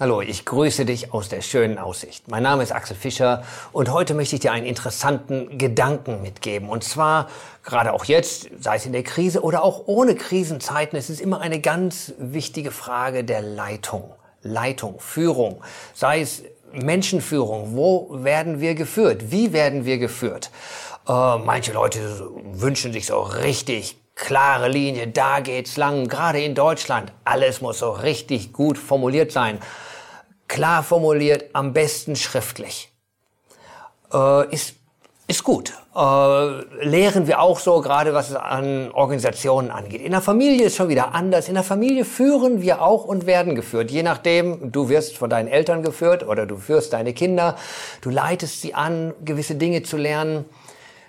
Hallo, ich grüße dich aus der schönen Aussicht. Mein Name ist Axel Fischer und heute möchte ich dir einen interessanten Gedanken mitgeben. Und zwar, gerade auch jetzt, sei es in der Krise oder auch ohne Krisenzeiten, es ist immer eine ganz wichtige Frage der Leitung. Leitung, Führung, sei es Menschenführung, wo werden wir geführt? Wie werden wir geführt? Äh, manche Leute wünschen sich so richtig klare Linie, da geht's lang, gerade in Deutschland. Alles muss so richtig gut formuliert sein klar formuliert, am besten schriftlich. Äh, ist, ist gut. Äh, lehren wir auch so, gerade was es an Organisationen angeht. In der Familie ist schon wieder anders. In der Familie führen wir auch und werden geführt. Je nachdem, du wirst von deinen Eltern geführt oder du führst deine Kinder. Du leitest sie an, gewisse Dinge zu lernen.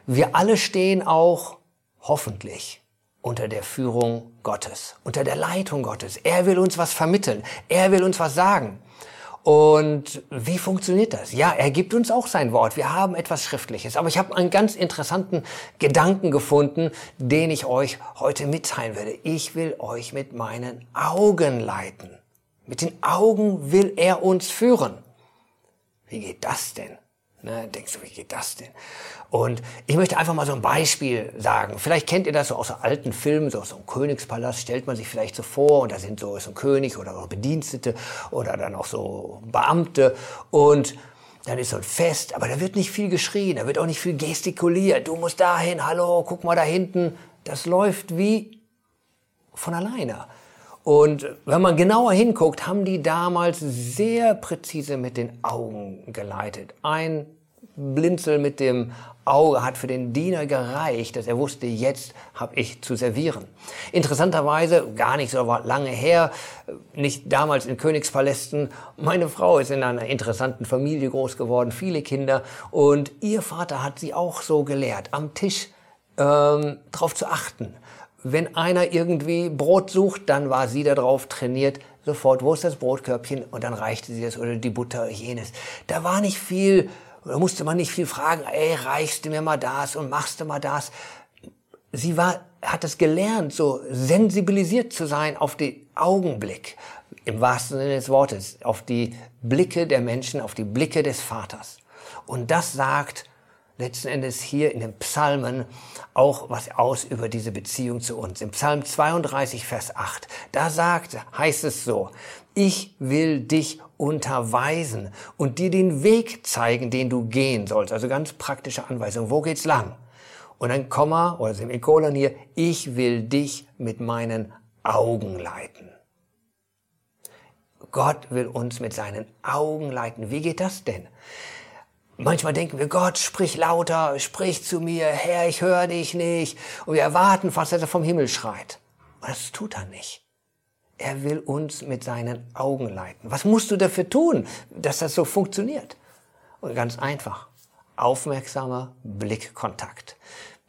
Wir alle stehen auch, hoffentlich, unter der Führung Gottes, unter der Leitung Gottes. Er will uns was vermitteln. Er will uns was sagen. Und wie funktioniert das? Ja, er gibt uns auch sein Wort. Wir haben etwas Schriftliches. Aber ich habe einen ganz interessanten Gedanken gefunden, den ich euch heute mitteilen werde. Ich will euch mit meinen Augen leiten. Mit den Augen will er uns führen. Wie geht das denn? Ne, denkst du, wie geht das denn? Und ich möchte einfach mal so ein Beispiel sagen. Vielleicht kennt ihr das so aus alten Filmen, so aus so einem Königspalast, stellt man sich vielleicht so vor und da sind so, so ein König oder so Bedienstete oder dann auch so Beamte und dann ist so ein Fest, aber da wird nicht viel geschrien, da wird auch nicht viel gestikuliert. Du musst dahin, hallo, guck mal da hinten. Das läuft wie von alleine. Und wenn man genauer hinguckt, haben die damals sehr präzise mit den Augen geleitet. Ein Blinzel mit dem Auge hat für den Diener gereicht, dass er wusste, jetzt habe ich zu servieren. Interessanterweise, gar nicht so lange her, nicht damals in Königspalästen, meine Frau ist in einer interessanten Familie groß geworden, viele Kinder und ihr Vater hat sie auch so gelehrt, am Tisch ähm, darauf zu achten wenn einer irgendwie Brot sucht, dann war sie darauf trainiert, sofort, wo ist das Brotkörbchen? Und dann reichte sie das oder die Butter, jenes. Da war nicht viel, da musste man nicht viel fragen, ey, reichst du mir mal das und machst du mal das. Sie war, hat es gelernt, so sensibilisiert zu sein auf den Augenblick, im wahrsten Sinne des Wortes, auf die Blicke der Menschen, auf die Blicke des Vaters. Und das sagt letzten Endes hier in den Psalmen auch was aus über diese Beziehung zu uns. Im Psalm 32, Vers 8, da sagt, heißt es so, ich will dich unterweisen und dir den Weg zeigen, den du gehen sollst. Also ganz praktische Anweisung. Wo geht's lang? Und ein Komma oder Semikolon hier, ich will dich mit meinen Augen leiten. Gott will uns mit seinen Augen leiten. Wie geht das denn? Manchmal denken wir, Gott, sprich lauter, sprich zu mir, Herr, ich höre dich nicht. Und wir erwarten fast, dass er vom Himmel schreit. Aber das tut er nicht. Er will uns mit seinen Augen leiten. Was musst du dafür tun, dass das so funktioniert? Und ganz einfach. Aufmerksamer Blickkontakt.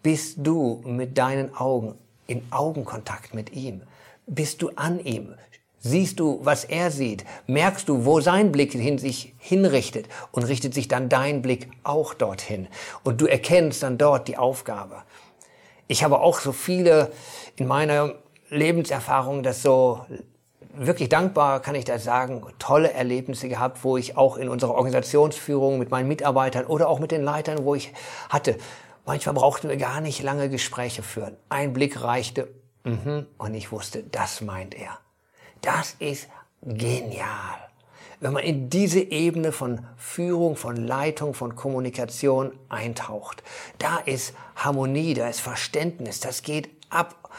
Bist du mit deinen Augen in Augenkontakt mit ihm? Bist du an ihm? Siehst du, was er sieht? Merkst du, wo sein Blick hin sich hinrichtet? Und richtet sich dann dein Blick auch dorthin? Und du erkennst dann dort die Aufgabe. Ich habe auch so viele in meiner Lebenserfahrung, das so wirklich dankbar kann ich das sagen, tolle Erlebnisse gehabt, wo ich auch in unserer Organisationsführung mit meinen Mitarbeitern oder auch mit den Leitern, wo ich hatte. Manchmal brauchten wir gar nicht lange Gespräche führen. Ein Blick reichte, mhm, und ich wusste, das meint er. Das ist genial. Wenn man in diese Ebene von Führung, von Leitung, von Kommunikation eintaucht, da ist Harmonie, da ist Verständnis, das geht ab.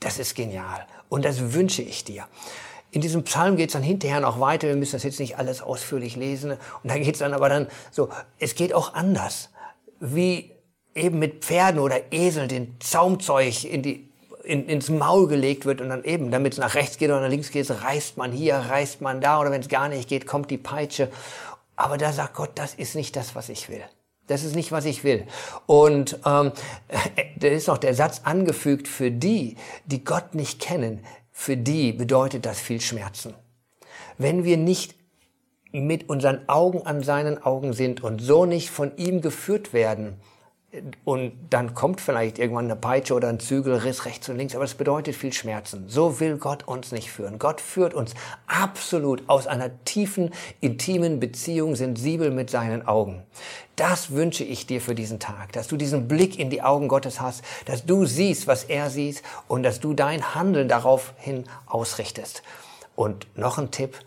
Das ist genial. Und das wünsche ich dir. In diesem Psalm geht es dann hinterher noch weiter. Wir müssen das jetzt nicht alles ausführlich lesen. Und da geht es dann aber dann so, es geht auch anders. Wie eben mit Pferden oder Eseln den Zaumzeug in die in, ins Maul gelegt wird und dann eben, damit es nach rechts geht oder nach links geht, reißt man hier, reißt man da oder wenn es gar nicht geht, kommt die Peitsche. Aber da sagt Gott, das ist nicht das, was ich will. Das ist nicht, was ich will. Und ähm, da ist noch der Satz angefügt, für die, die Gott nicht kennen, für die bedeutet das viel Schmerzen. Wenn wir nicht mit unseren Augen an seinen Augen sind und so nicht von ihm geführt werden, und dann kommt vielleicht irgendwann eine Peitsche oder ein Zügelriss rechts und links, aber es bedeutet viel Schmerzen. So will Gott uns nicht führen. Gott führt uns absolut aus einer tiefen, intimen Beziehung, sensibel mit seinen Augen. Das wünsche ich dir für diesen Tag, dass du diesen Blick in die Augen Gottes hast, dass du siehst, was er sieht und dass du dein Handeln daraufhin ausrichtest. Und noch ein Tipp,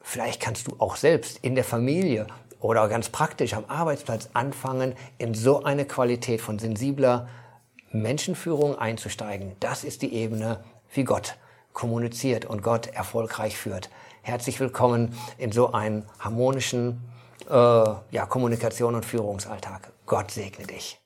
vielleicht kannst du auch selbst in der Familie oder ganz praktisch am Arbeitsplatz anfangen, in so eine Qualität von sensibler Menschenführung einzusteigen. Das ist die Ebene, wie Gott kommuniziert und Gott erfolgreich führt. Herzlich willkommen in so einen harmonischen äh, ja, Kommunikation und Führungsalltag. Gott segne dich.